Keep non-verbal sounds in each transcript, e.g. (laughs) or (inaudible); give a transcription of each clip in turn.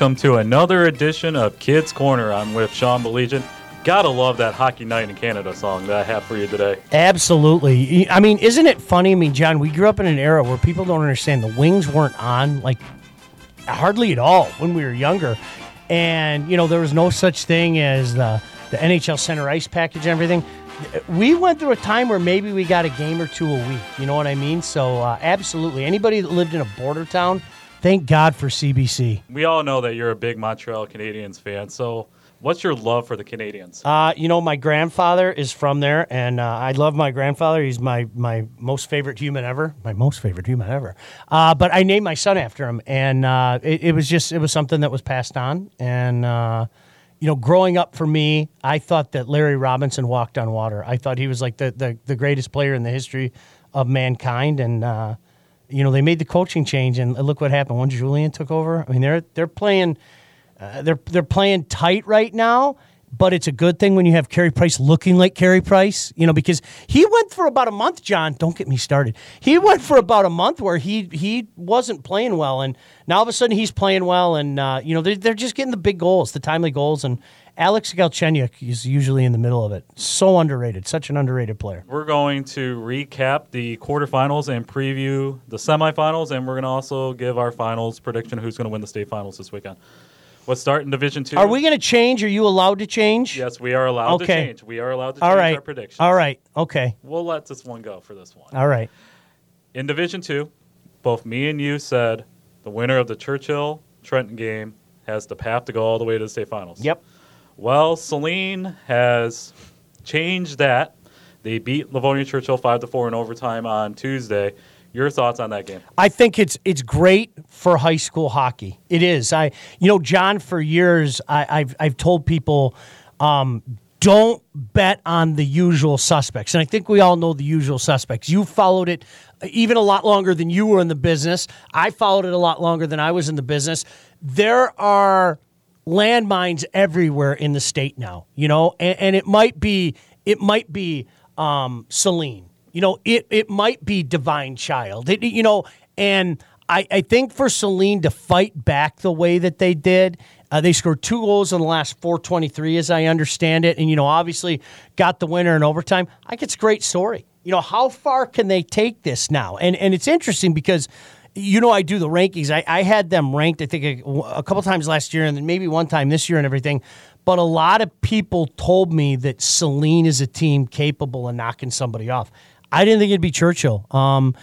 welcome to another edition of Kidd's Corner. I'm with Sean Baligian. Gotta love that Hockey Night in Canada song that I have for you today. Absolutely. I mean, isn't it funny? I mean, John, we grew up in an era where people don't understand the wings weren't on like hardly at all when we were younger. And, you know, there was no such thing as the, the NHL center ice package and everything. We went through a time where maybe we got a game or two a week. You know what I mean? So, uh, absolutely. Anybody that lived in a border town, thank God for CBC. We all know that you're a big Montreal Canadiens fan. So, what's your love for the Canadiens? Uh, you know, my grandfather is from there, and uh, I love my grandfather. He's my my most favorite human ever. My most favorite human ever. Uh, but I named my son after him, and uh, it, it was just it was something that was passed on, and uh, you know, growing up for me, I thought that Larry Robinson walked on water. I thought he was like the the, the greatest player in the history of mankind, and uh, you know, they made the coaching change, and look what happened when Julien took over. I mean, they're they're playing uh, they're they're playing tight right now, but it's a good thing when you have Carey Price looking like Carey Price, you know, because he went for about a month. John, don't get me started. He went for about a month where he he wasn't playing well, and now all of a sudden he's playing well, and uh, you know they're, they're just getting the big goals, the timely goals, and Alex Galchenyuk is usually in the middle of it. So underrated, such an underrated player. We're going to recap the quarterfinals and preview the semifinals, and we're going to also give our finals prediction who's going to win the state finals this weekend. Let's start in Division Two. Are we going to change? Are you allowed to change? Yes, we are allowed Okay. to change. We are allowed to change right. our predictions. All right. Okay. We'll let this one go for this one. All right. In Division Two, both me and you said the winner of the Churchill Trenton game has the path to go all the way to the state finals. Yep. Well, Saline has changed that. They beat Livonia Churchill five to four in overtime on Tuesday. Your thoughts on that game? I think it's it's great for high school hockey. It is. I you know John for years I, I've I've told people um, don't bet on the usual suspects, and I think we all know the usual suspects. You followed it even a lot longer than you were in the business. I followed it a lot longer than I was in the business. There are landmines everywhere in the state now, you know, and, and it might be it might be um, Saline. You know, it it might be Divine Child. It, you know, and I, I think for Saline to fight back the way that they did, uh, they scored two goals in the last 423, as I understand it, and you know, obviously got the winner in overtime. I think it's a great story. You know, how far can they take this now? And and it's interesting because you know, I do the rankings. I, I had them ranked, I think, a, a couple times last year and then maybe one time this year and everything. But a lot of people told me that Saline is a team capable of knocking somebody off. I didn't think it'd be Churchill. Um,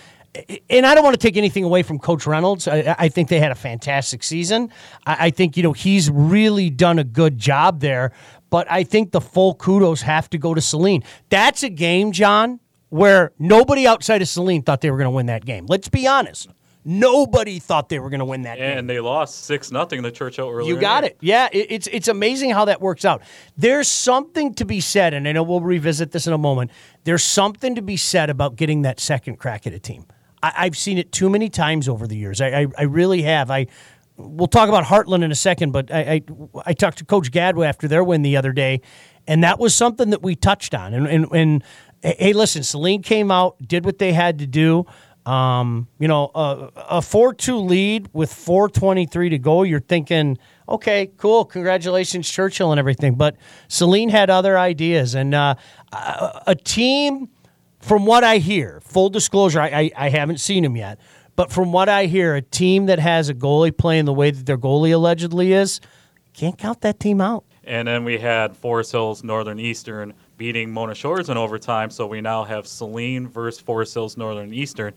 and I don't want to take anything away from Coach Reynolds. I, I think they had a fantastic season. I, I think, you know, he's really done a good job there. But I think the full kudos have to go to Saline. That's a game, John, where nobody outside of Saline thought they were going to win that game. Let's be honest. Nobody thought they were going to win that game. And they lost six nothing to Churchill earlier. You got it. Yeah, it, it's it's amazing how that works out. There's something to be said, and I know we'll revisit this in a moment. There's something to be said about getting that second crack at a team. I, I've seen it too many times over the years. I, I, I really have. I we'll talk about Hartland in a second, but I, I I talked to Coach Gadwa after their win the other day, and that was something that we touched on. And and, and hey, listen, Saline came out, did what they had to do. Um, you know, a, a 4 2 lead with 423 to go, you're thinking, okay, cool, congratulations, Churchill and everything. But Saline had other ideas. And uh, a, a team, from what I hear, full disclosure, I, I, I haven't seen him yet, but from what I hear, a team that has a goalie playing the way that their goalie allegedly is, can't count that team out. And then we had Forest Hills Northern Eastern beating Mona Shores in overtime. So we now have Saline versus Forest Hills Northern Eastern.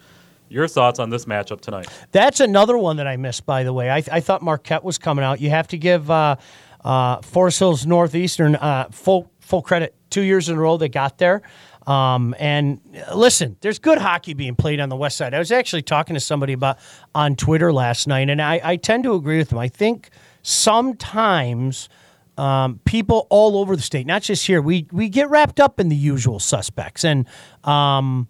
Your thoughts on this matchup tonight? That's another one that I missed, by the way. I, I thought Marquette was coming out. You have to give uh, uh, Forest Hills Northeastern uh, full full credit. Two years in a row they got there. Um, and listen, there's good hockey being played on the west side. I was actually talking to somebody about on Twitter last night, and I, I tend to agree with them. I think sometimes um, people all over the state, not just here, we we get wrapped up in the usual suspects, and um,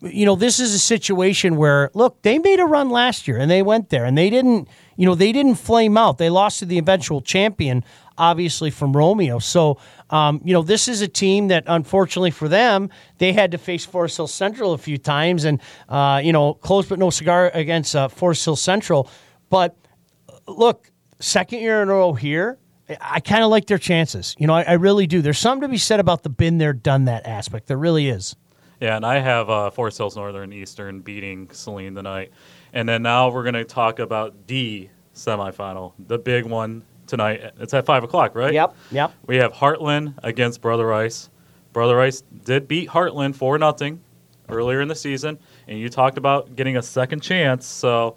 you know, this is a situation where look, they made a run last year and they went there and they didn't, you know, they didn't flame out. They lost to the eventual champion, obviously from Romeo. So, um, you know, this is a team that unfortunately for them, they had to face Forest Hill Central a few times and, uh, you know, close but no cigar against uh, Forest Hill Central. But look, second year in a row here. I kind of like their chances. You know, I, I, really do. There's something to be said about the been there, done that aspect. There really is. Yeah, and I have uh, Forest Hills Northern Eastern beating Saline tonight. And then now we're going to talk about D semifinal, the big one tonight. It's at 5 o'clock, right? Yep, yep. We have Hartland against Brother Rice. Brother Rice did beat Hartland 4 nothing earlier in the season, and you talked about getting a second chance. So,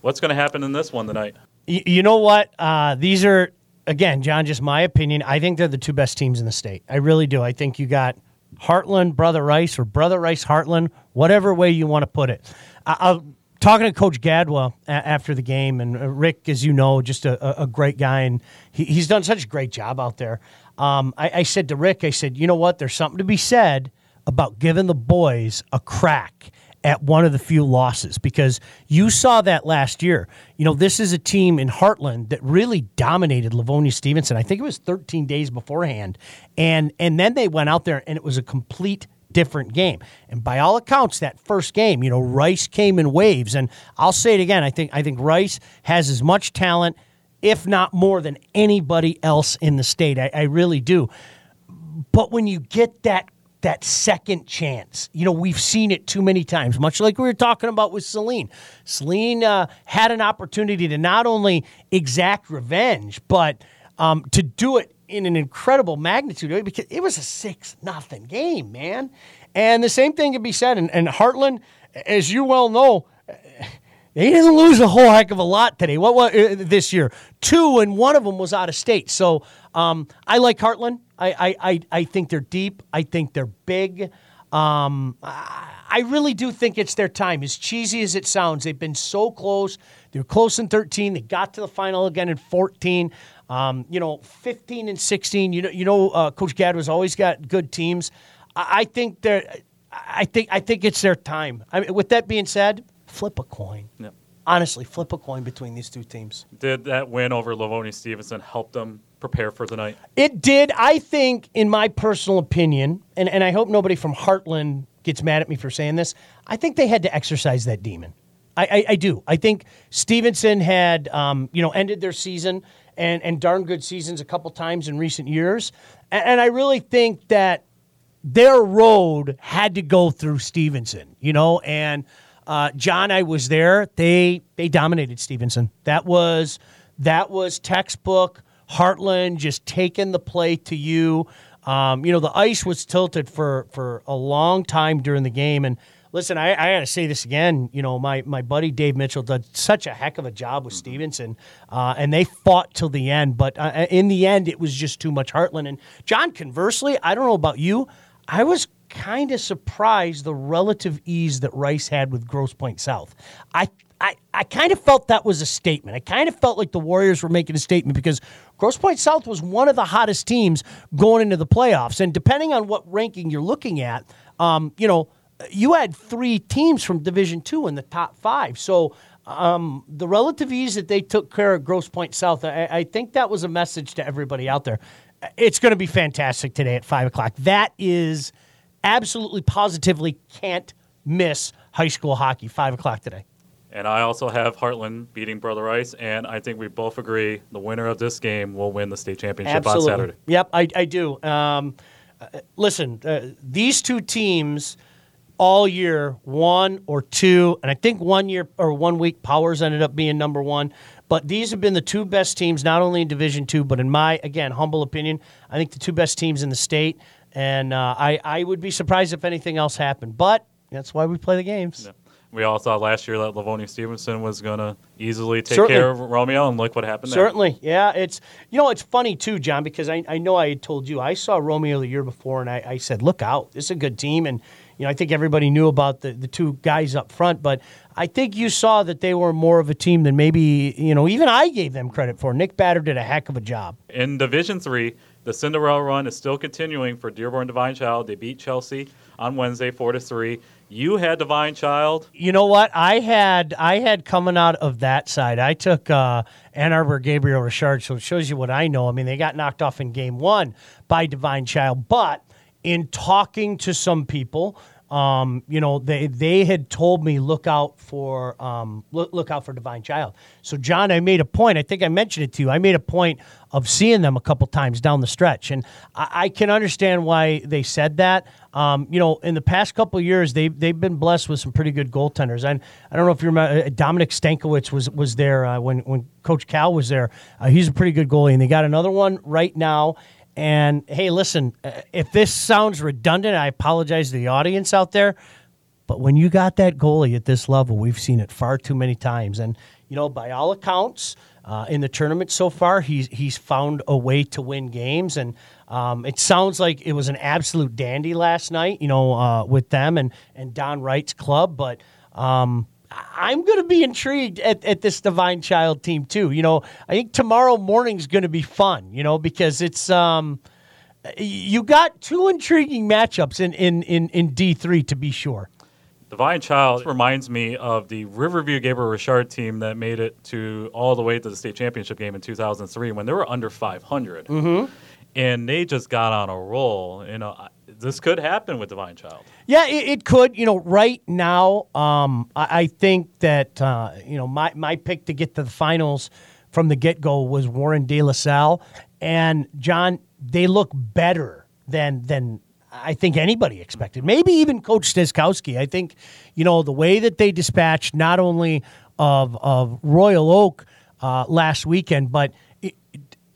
what's going to happen in this one tonight? You, you know what? Uh, these are again, John. Just my opinion. I think they're the two best teams in the state. I really do. I think you got Hartland, Brother Rice, or Brother Rice, Hartland, whatever way you want to put it. I, I'll, talking to Coach Gadwa after the game, and uh, Rick, as you know, just a, a great guy, and he, he's done such a great job out there. Um, I, I said to Rick, I said, you know what? There's something to be said about giving the boys a crack at one of the few losses because you saw that last year. You know, this is a team in Hartland that really dominated Livonia Stevenson. I think it was 13 days beforehand. And and then they went out there and it was a complete different game. And by all accounts, that first game, you know, Rice came in waves. And I'll say it again, I think I think Rice has as much talent, if not more, than anybody else in the state. I, I really do. But when you get that that second chance. You know, we've seen it too many times, much like we were talking about with Saline. Saline uh, had an opportunity to not only exact revenge, but um, to do it in an incredible magnitude because it was a six nothing game, man. And the same thing can be said. And, and Hartland, as you well know, they didn't lose a whole heck of a lot today. What was uh, this year? Two, and one of them was out of state. So um, I like Hartland. I, I, I, think they're deep. I think they're big. Um, I really do think it's their time. As cheesy as it sounds, they've been so close. They're close in 13. They got to the final again in 14. Um, you know, 15 and 16. You know, you know, uh, Coach Gadwa's always got good teams. I, I think they're. I think I think it's their time. I mean, with that being said, flip a coin. Yep. Honestly, flip a coin between these two teams. Did that win over Livonia Stevenson help them prepare for the night? It did. I think, in my personal opinion, and, and I hope nobody from Hartland gets mad at me for saying this, I think they had to exercise that demon. I, I, I do. I think Stevenson had, um, you know, ended their season and, and darn good seasons a couple times in recent years. And, and I really think that their road had to go through Stevenson, you know, and uh, John, I was there. They they dominated Stevenson. That was that was textbook Hartland just taking the play to you. Um, you know, the ice was tilted for for a long time during the game. And listen, I, I got to say this again. You know, my my buddy Dave Mitchell did such a heck of a job with Stevenson, uh, and they fought till the end. But uh, in the end, it was just too much Hartland. And John, conversely, I don't know about you, I was kind of surprised the relative ease that Rice had with Grosse Pointe South. I I, I kind of felt that was a statement. I kind of felt like the Warriors were making a statement because Grosse Pointe South was one of the hottest teams going into the playoffs. And depending on what ranking you're looking at, um, you know, you had three teams from Division Two in the top five. So um, the relative ease that they took care of Grosse Pointe South, I, I think that was a message to everybody out there. It's going to be fantastic today at five o'clock. That is absolutely positively can't miss high school hockey. Five o'clock today. And I also have Hartland beating Brother Rice, and I think we both agree the winner of this game will win the state championship Absolutely. on Saturday. Yep, I, I do. Um, uh, listen, uh, these two teams all year, one or two, and I think one year or one week, Powers ended up being number one. But these have been the two best teams, not only in Division Two, but in my again humble opinion, I think the two best teams in the state. And uh, I, I would be surprised if anything else happened. But that's why we play the games. Yeah. We all thought last year that Livonia Stevenson was going to easily take Certainly. care of Romeo, and look what happened there. Certainly, yeah. It's you know it's funny too, John, because I, I know I had told you I saw Romeo the year before, and I, I said, look out, this is a good team, and you know I think everybody knew about the the two guys up front, but I think you saw that they were more of a team than maybe you know even I gave them credit for. Nick Batter did a heck of a job in Division Three. The Cinderella run is still continuing for Dearborn Divine Child. They beat Chelsea on Wednesday, four to three. You had Divine Child. You know what? I had I had coming out of that side. I took uh, Ann Arbor Gabriel Richard, so it shows you what I know. I mean, they got knocked off in game one by Divine Child, but in talking to some people, um, you know, they they had told me look out for um, look, look out for Divine Child. So John, I made a point. I think I mentioned it to you. I made a point of seeing them a couple times down the stretch, and I, I can understand why they said that. Um, you know, in the past couple years, they they've been blessed with some pretty good goaltenders. And I don't know if you remember, uh, Dominic Stankiewicz was was there uh, when when Coach Cal was there. Uh, he's a pretty good goalie, and they got another one right now. And hey, listen, uh, if this sounds redundant, I apologize to the audience out there. But when you got that goalie at this level, we've seen it far too many times. And, you know, by all accounts, uh, in the tournament so far, he's, he's found a way to win games. And um, it sounds like it was an absolute dandy last night, you know, uh, with them and, and Don Wright's club. But, um, I'm going to be intrigued at, at this Divine Child team too. You know, I think tomorrow morning's going to be fun. You know, because it's um, you got two intriguing matchups in in in, in D three to be sure. Divine Child reminds me of the Riverview Gabriel Richard team that made it to all the way to the state championship game in 2003 when they were under 500. Mm-hmm. And they just got on a roll. You know, this could happen with Divine Child. Yeah, it, it could. You know, right now, um, I, I, think that uh, you know my my pick to get to the finals from the get go was Warren De La Salle and John. They look better than than I think anybody expected. Maybe even Coach Steskowski. I think you know the way that they dispatched not only of of Royal Oak uh, last weekend, but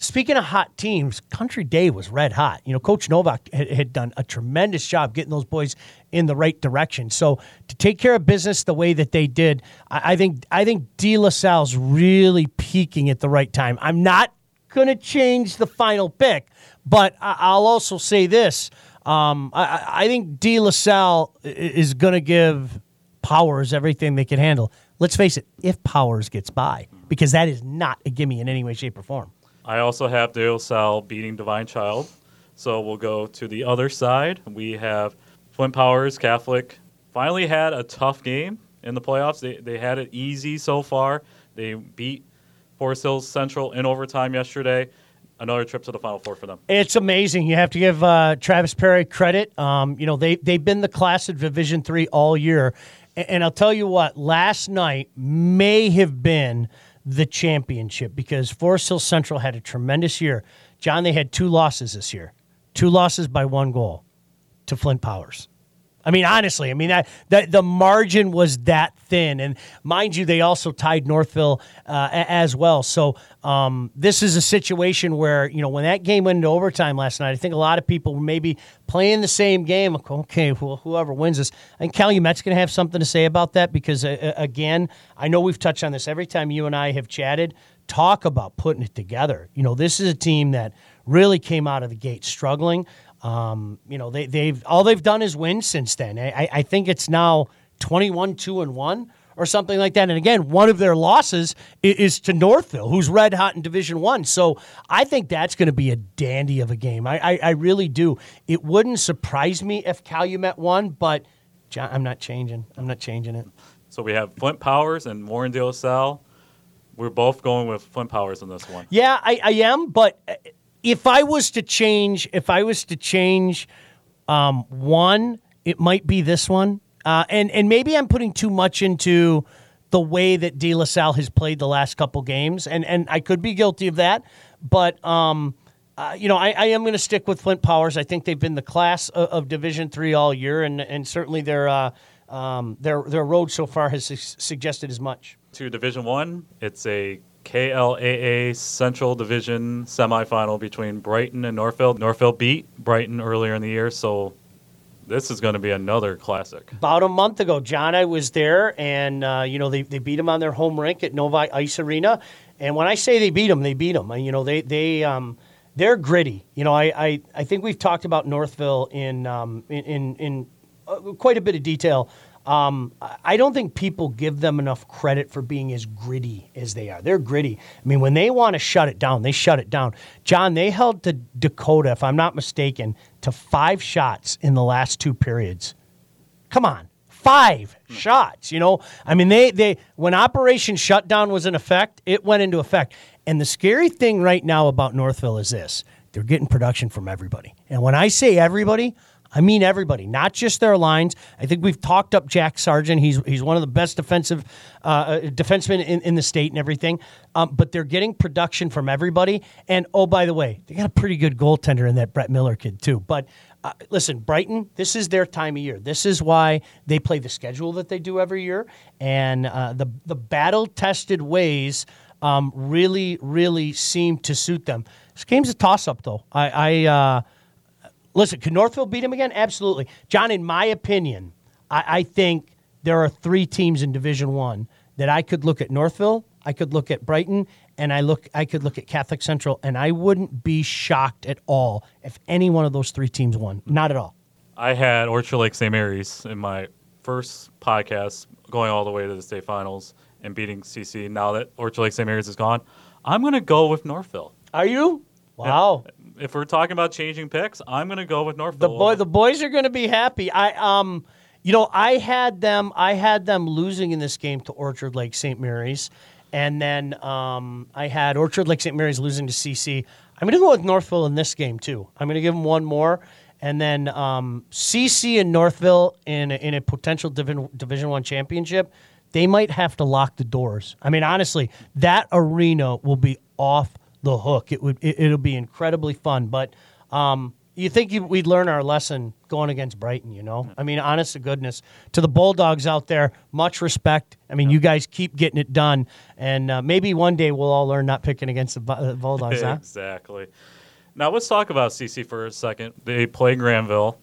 Speaking of hot teams, Country Day was red hot. You know, Coach Novak had, had, done a tremendous job getting those boys in the right direction. So to take care of business the way that they did, I, I think I think De La Salle's really peaking at the right time. I'm not going to change the final pick, but I, will also say this: um, I, I think De La Salle is going to give Powers everything they can handle. Let's face it, if Powers gets by, because that is not a gimme in any way, shape, or form. I also have De La Salle beating Divine Child. So we'll go to the other side. We have Flint Powers Catholic. Finally had a tough game in the playoffs. They, they had it easy so far. They beat Forest Hills Central in overtime yesterday. Another trip to the Final Four for them. It's amazing. You have to give uh, Travis Perry credit. Um, you know they they've been the class of Division Three all year, and, and I'll tell you what. Last night may have been the championship because Forest Hill Central had a tremendous year. John, they had two losses this year, two losses by one goal to Flint Powers. I mean, honestly, I mean that, the margin was that thin, and mind you, they also tied Northville uh, as well. So um, this is a situation where you know when that game went into overtime last night, I think a lot of people were maybe playing the same game. Okay, well, whoever wins this, and Calumet's going to have something to say about that because uh, again, I know we've touched on this every time you and I have chatted. Talk about putting it together. You know, this is a team that really came out of the gate struggling. Um, you know, they, they've all they've done is win since then. I, I think it's now 21 2 and 1 or something like that. And again, one of their losses is, to Northville, who's red hot in Division One. So I think that's going to be a dandy of a game. I, I, I, really do. It wouldn't surprise me if Calumet won, but John, I'm not changing. I'm not changing it. So we have Flint Powers and Warren De La Salle. We're both going with Flint Powers in this one. Yeah, I, I am, but if I was to change, if I was to change um, one, it might be this one. Uh, and and maybe I'm putting too much into the way that De La Salle has played the last couple games, and and I could be guilty of that. But um, uh, you know, I, I am going to stick with Flint Powers. I think they've been the class of, of Division Three all year, and and certainly their uh, um, their their road so far has su- suggested as much. To Division One, it's a KLAA Central Division semifinal between Brighton and Northville. Northville beat Brighton earlier in the year, so this is going to be another classic. About a month ago, John, I was there, and uh, you know they, they beat them on their home rink at Novi Ice Arena. And when I say they beat them, they beat them. You know they they um, they're gritty. You know I, I, I think we've talked about Northville in um, in in, in uh, quite a bit of detail um, I don't think people give them enough credit for being as gritty as they are. They're gritty. I mean, when they want to shut it down, they shut it down. John, they held to Dakota, if I'm not mistaken, to five shots in the last two periods. Come on, five shots. You know, I mean, they they when Operation Shutdown was in effect, it went into effect. And the scary thing right now about Northville is this: they're getting production from everybody. And when I say everybody, I mean everybody, not just their lines. I think we've talked up Jack Sargent. He's he's one of the best defensive uh, uh, defensemen in, in the state and everything. Um, but they're getting production from everybody. And oh, by the way, they got a pretty good goaltender in that Brett Miller kid too. But uh, listen, Brighton, this is their time of year. This is why they play the schedule that they do every year, and uh, the the battle tested ways um, really really seem to suit them. This game's a toss up, though. I, I uh, listen. Can Northville beat him again? Absolutely, John. In my opinion, I, I think there are three teams in Division One that I could look at Northville, I could look at Brighton, and I look I could look at Catholic Central, and I wouldn't be shocked at all if any one of those three teams won. Not at all. I had Orchard Lake St. Mary's in my first podcast, going all the way to the state finals and beating CC. Now that Orchard Lake St. Mary's is gone, I'm going to go with Northville. Are you? Wow. If we're talking about changing picks, I'm going to go with Northville. The boy, the boys are going to be happy. I um, you know, I had them. I had them losing in this game to Orchard Lake St. Mary's, and then um, I had Orchard Lake St. Mary's losing to CC. I'm going to go with Northville in this game too. I'm going to give them one more, and then um, CC and Northville in a, in a potential Division Division One championship. They might have to lock the doors. I mean, honestly, that arena will be off the hook. It would it, will be incredibly fun. But um, you think you, we'd learn our lesson going against Brighton? You know, I mean, honest to goodness, to the Bulldogs out there, much respect. I mean, you guys keep getting it done, and uh, maybe one day we'll all learn not picking against the uh, Bulldogs. huh? exactly. Now let's talk about CC for a second. They play Grandville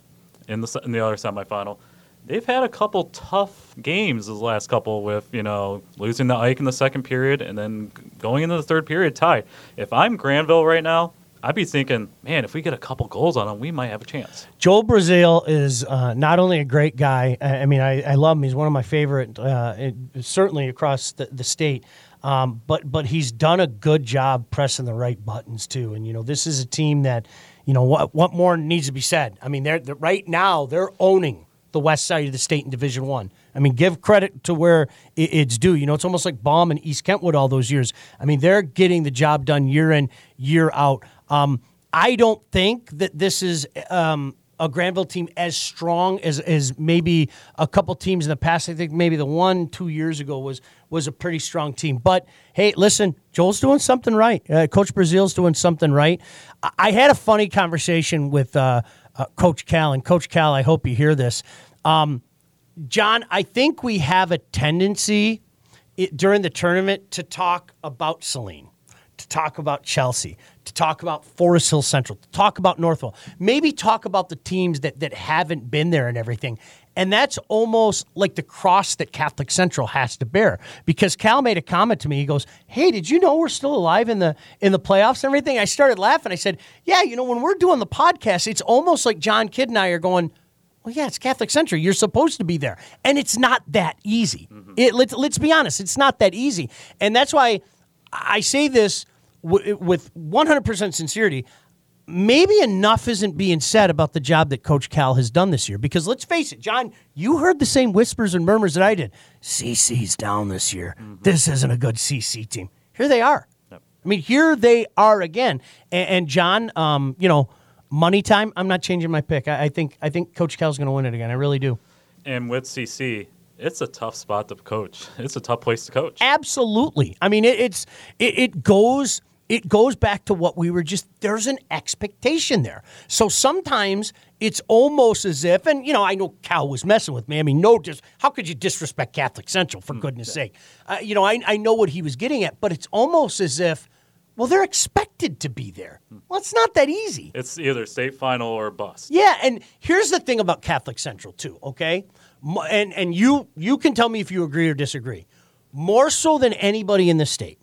in the in the other semifinal they've had a couple tough games the last couple with you know losing the Ike in the second period and then going into the third period tied. If I'm Grandville right now, I'd be thinking, man, if we get a couple goals on him, we might have a chance. Joel Brazil is uh, not only a great guy. I, I mean, I, I, love him. He's one of my favorite, uh, it, certainly across the, the state. Um, but but he's done a good job pressing the right buttons too. And you know, this is a team that, you know, what what more needs to be said? I mean, they're, they're right now they're owning the west side of the state in Division One. I. Mean, give credit to where it's due. You know, it's almost like Baum and East Kentwood all those years. I mean, they're getting the job done year in, year out. Um, I don't think that this is um, a Grandville team as strong as, as maybe a couple teams in the past. I think maybe the one two years ago was was a pretty strong team. But hey, listen, Joel's doing something right. Uh, Coach Brazil's doing something right. I, I had a funny conversation with uh, uh, Coach Cal, and Coach Cal, I hope you hear this. Um, John, I think we have a tendency it, during the tournament to talk about Saline, to talk about Chelsea, to talk about Forest Hill Central, to talk about Northville, maybe talk about the teams that, that haven't been there and everything. And that's almost like the cross that Catholic Central has to bear. Because Cal made a comment to me. He goes, "Hey, did you know we're still alive in the in the playoffs and everything?" I started laughing. I said, "Yeah, you know, when we're doing the podcast, it's almost like John Kidd and I are going." Well, yeah, it's Catholic Central. You're supposed to be there, and it's not that easy. Mm-hmm. It, let's let's be honest, it's not that easy, and that's why I say this w- with 100% sincerity maybe enough isn't being said about the job that Coach Cal has done this year. Because let's face it, John, you heard the same whispers and murmurs that I did. CC's down this year. Mm-hmm. This isn't a good CC team. Here they are. Yep. I mean, here they are again. And, and John, um, you know, money time. I'm not changing my pick. I, I think I think Coach Cal's going to win it again. I really do. And with CC, it's a tough spot to coach. It's a tough place to coach. Absolutely. I mean, it, it's it, it goes it goes back to what we were just there's an expectation there. So sometimes it's almost as if, and you know, I know Cal was messing with me. I mean, no, just how could you disrespect Catholic Central for mm, goodness' sake? Uh, you know, I, I know what he was getting at, but it's almost as if, well, they're expected to be there. Hmm. Well, it's not that easy. It's either state final or bust. Yeah, and here's the thing about Catholic Central too. Okay, and and you you can tell me if you agree or disagree. More so than anybody in the state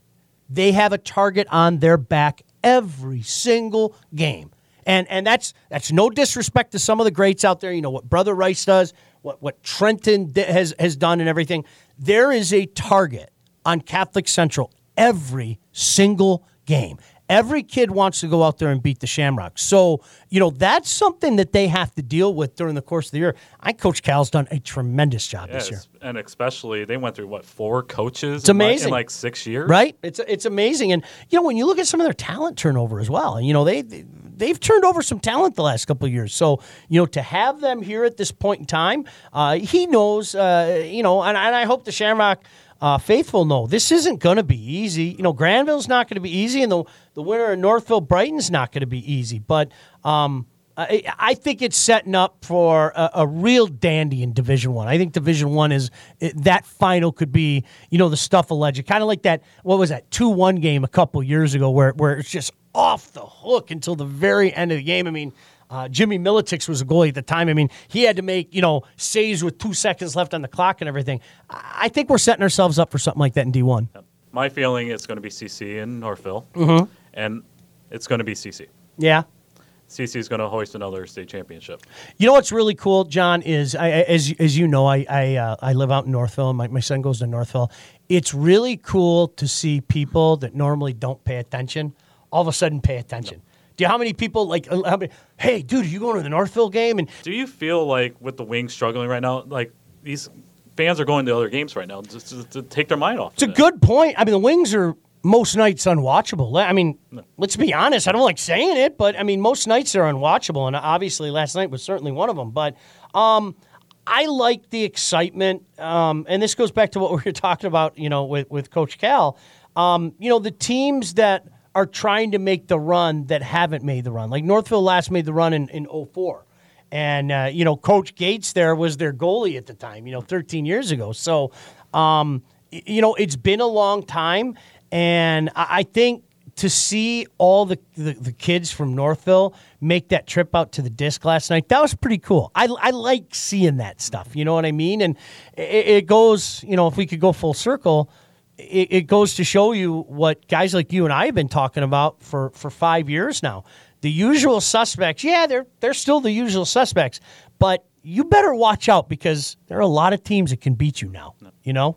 they have a target on their back every single game. And and that's that's no disrespect to some of the greats out there. You know what Brother Rice does, what what Trenton has has done, and everything. There is a target on Catholic Central every single game. Every kid wants to go out there and beat the Shamrocks. So, you know, that's something that they have to deal with during the course of the year. I Coach Cal's done a tremendous job yes, this year. And especially they went through what, four coaches it's amazing. in like, six years? Right? It's it's amazing. And you know, when you look at some of their talent turnover as well, you know, they, they they've turned over some talent the last couple of years. So you know, to have them here at this point in time, uh, he knows. Uh, you know, and, and I hope the Shamrock. Uh, faithful know this isn't going to be easy. You know, Grandville's not going to be easy, and the the winner in Northville Brighton's not going to be easy. But um, I, I think it's setting up for a, a real dandy in Division One. I. I think Division One is that final could be you know the stuff alleged, kind of like that. What was that two one game a couple years ago where where it's just off the hook until the very end of the game. I mean. Uh, Jimmy Militix was a goalie at the time. I mean, he had to make you know saves with two seconds left on the clock and everything. I think we're setting ourselves up for something like that in D one. My feeling is going to be CC in Northville, Mm-hmm. and it's going to be CC. Yeah, CC is going to hoist another state championship. You know what's really cool, John, is I, I- as as you know, I I, uh, I live out in Northville. And my my son goes to Northville. It's really cool to see people that normally don't pay attention all of a sudden pay attention. Do you how many people like? uh, How many, hey, dude, are you going to the Northville game? And Do you feel like with the Wings struggling right now, like these fans are going to other games right now just to, to take their mind off? it's a good point. I mean, the Wings are most nights unwatchable. I mean, let's be honest. I don't like saying it, but I mean, most nights they're unwatchable, and obviously last night was certainly one of them. But um, I like the excitement, um, and this goes back to what (laughs) we were talking about, you know, with with Coach Cal. Um, you know, the teams that are trying to make the run that haven't made the run, like Northville last made the run in in 04. And uh, you know, Coach Gates there was their goalie at the time. You know, 13 years ago. So, um, you know, it's been a long time, and I, think to see all the, the the kids from Northville make that trip out to the disc last night, that was pretty cool. I, I like seeing that stuff. You know what I mean? And it, it goes, you know, if we could go full circle. It, it goes to show you what guys like you and I have been talking about for, for five years now the usual suspects, yeah, they're they're still the usual suspects, but you better watch out because there are a lot of teams that can beat you now. You know,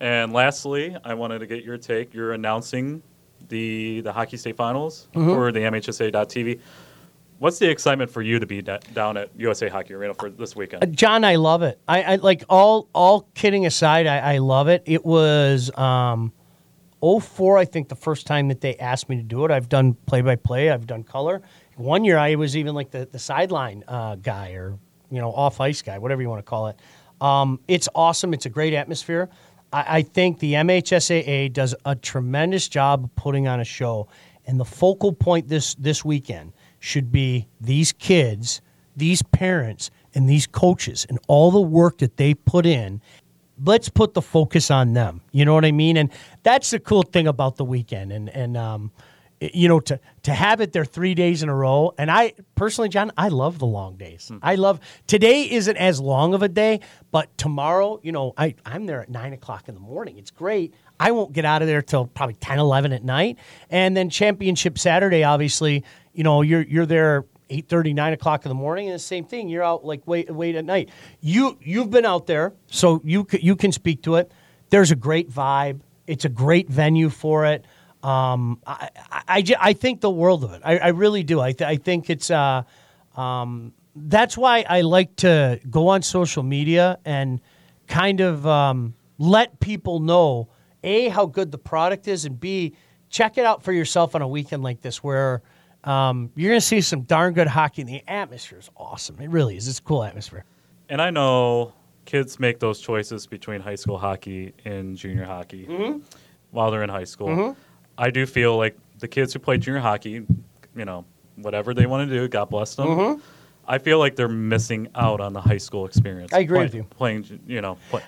And lastly, I wanted to get your take. You're announcing the the hockey state finals Mm-hmm. for the MHSAA.TV. What's the excitement for you to be down at USA Hockey Arena for this Uh, weekend? John, I love it. I, I like all all kidding aside, I, I love it. It was um, 04, I think, the first time that they asked me to do it. I've done play by play. I've done color. One year, I was even like the the sideline uh, guy or you know off ice guy, whatever you want to call it. Um, it's awesome. It's a great atmosphere. I, I think the MHSAA does a tremendous job putting on a show, and the focal point this this weekend should be these kids, these parents, and these coaches, and all the work that they put in let's put the focus on them. You know what I mean? And that's the cool thing about the weekend. And and um, you know to to have it there three days in a row. And I personally, John, I love the long days. I love today isn't as long of a day, but tomorrow, you know, I I'm there at nine o'clock in the morning. It's great. I won't get out of there till probably 10, 11 at night. And then championship Saturday, obviously, you know, you're you're there 8.30 9 o'clock in the morning and the same thing you're out like wait wait at night. You you've been out there so you you can speak to it. There's a great vibe. It's a great venue for it. Um, I, I, I, I think the world of it. I, I really do. I, th- I think it's uh, um, that's why I like to go on social media and kind of um, let people know a how good the product is and b check it out for yourself on a weekend like this where um, you're going to see some darn good hockey and the atmosphere is awesome it really is it's a cool atmosphere And I know kids make those choices between high school hockey and junior hockey Mm-hmm. while they're in high school. I do feel like the kids who play junior hockey, you know, whatever they want to do, God bless them. I feel like they're missing out on the high school experience. Mm-hmm. I agree Play- with you. Playing, you know, play,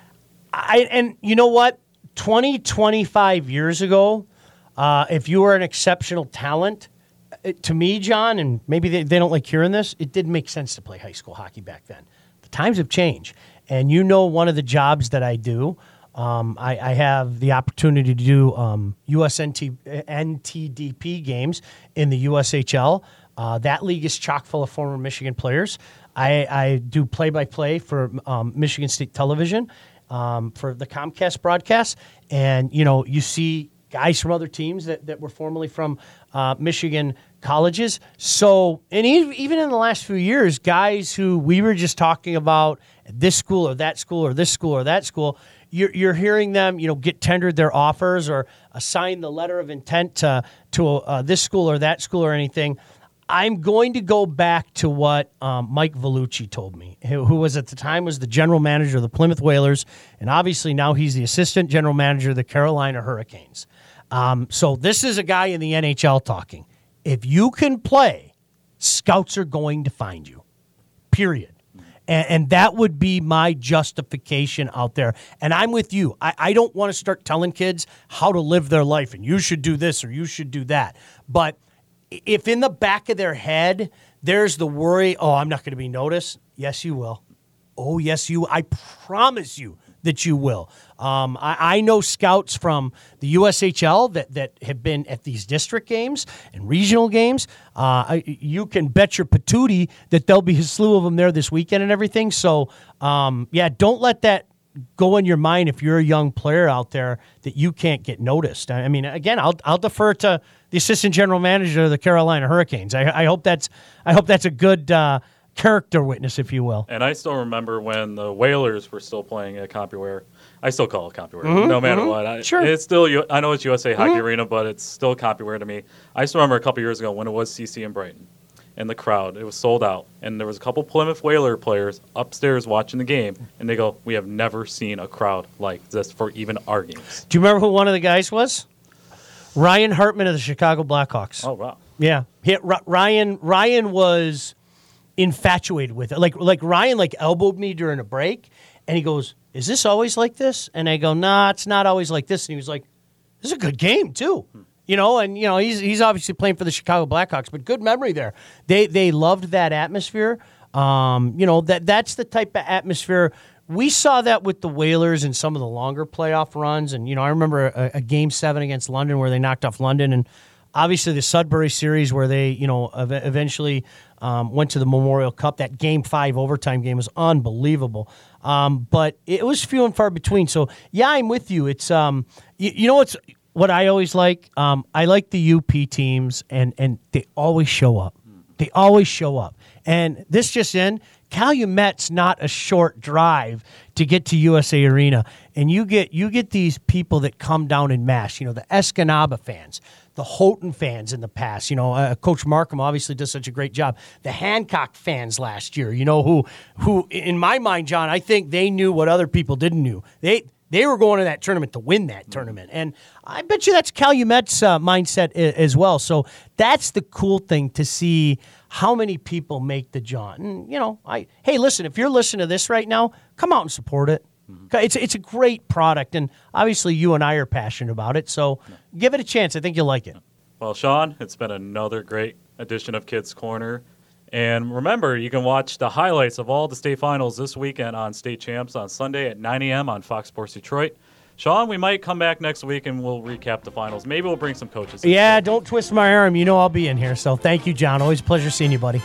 I, and you know what 20 25 years ago uh, if you were an exceptional talent it, to me john and maybe they, they don't like hearing this it didn't make sense to play high school hockey back then the times have changed and you know one of the jobs that i do um, I, I have the opportunity to do um, USNT, NTDP games in the USHL. Uh, that league is chock full of former Michigan players. I, I do play by play for um, Michigan State Television um, for the Comcast broadcast. And, you know, you see guys from other teams that, that were formerly from uh, Michigan colleges. So, and even in the last few years, guys who we were just talking about this school or that school or this school or that school, you're, you're hearing them, you know, get tendered their offers or assign the letter of intent to, to uh, this school or that school or anything. I'm going to go back to what um, Mike Vellucci told me, who, who was at the time was the general manager of the Plymouth Whalers, and obviously now he's the assistant general manager of the Carolina Hurricanes. Um, so this is a guy in the NHL talking. If you can play, scouts are going to find you. Period. And, and that would be my justification out there. And I'm with you. I, I don't want to start telling kids how to live their life and you should do this or you should do that. But if in the back of their head there's the worry, oh, I'm not going to be noticed. Yes, you will. Oh, yes, you. I promise you that you will. Um, I, I, know scouts from the USHL that, that have been at these district games and regional games. Uh, I, you can bet your patootie that there'll be a slew of them there this weekend and everything. So, um, yeah, don't let that go in your mind if you're a young player out there that you can't get noticed. I mean, again, I'll, I'll defer to the assistant general manager of the Carolina Hurricanes. I, I hope that's I hope that's a good uh, character witness, if you will. And I still remember when the Whalers were still playing at CompuWare. I still call it CompuWare, mm-hmm, no matter mm-hmm. what. I, sure. It's still I know it's USA Hockey mm-hmm. Arena, but it's still CompuWare to me. I still remember a couple years ago when it was CC and Brighton. And the crowd, it was sold out, and there was a couple Plymouth Whaler players upstairs watching the game, and they go, "We have never seen a crowd like this for even our games." Do you remember who one of the guys was? Ryan Hartman of the Chicago Blackhawks. Oh wow. Yeah, he, Ryan. Ryan was infatuated with it. Like like Ryan like elbowed me during a break, and he goes, "Is this always like this?" And I go, "Nah, it's not always like this." And he was like, "This is a good game too." Hmm. You know, and you know he's he's obviously playing for the Chicago Blackhawks, but good memory there. They they loved that atmosphere. Um, you know that that's the type of atmosphere we saw that with the Whalers in some of the longer playoff runs. And, you know, I remember a, a, game seven against London where they knocked off London. And obviously the Sudbury series where they, you know, ev- eventually um, went to the Memorial Cup. That game five overtime game was unbelievable. Um, but it was few and far between. So, yeah, I'm with you. It's, um, you, you know, what's what I always like? Um, I like the UP teams, and, and they always show up. They always show up. And this just in, Calumet's not a short drive to get to USA Arena, and you get you get these people that come down in mass. You know, the Escanaba fans, the Houghton fans in the past. You know, uh, Coach Markham obviously does such a great job. The Hancock fans last year. You know, who who in my mind, John, I think they knew what other people didn't know. They they were going to that tournament to win that tournament. And I bet you that's Calumet's uh, mindset as well. So that's the cool thing to see how many people make the jaunt. And, you know, I hey, listen, if you're listening to this right now, come out and support it. Mm-hmm. It's, it's a great product. And obviously, you and I are passionate about it. So give it a chance. I think you'll like it. Well, Sean, it's been another great edition of Kidd's Corner. And remember, you can watch the highlights of all the state finals this weekend on State Champs on Sunday at 9 a.m. on Fox Sports Detroit. Sean, we might come back next week and we'll recap the finals. Maybe we'll bring some coaches. Yeah, don't twist my arm. You know I'll be in here. So thank you, John. Always a pleasure seeing you, buddy.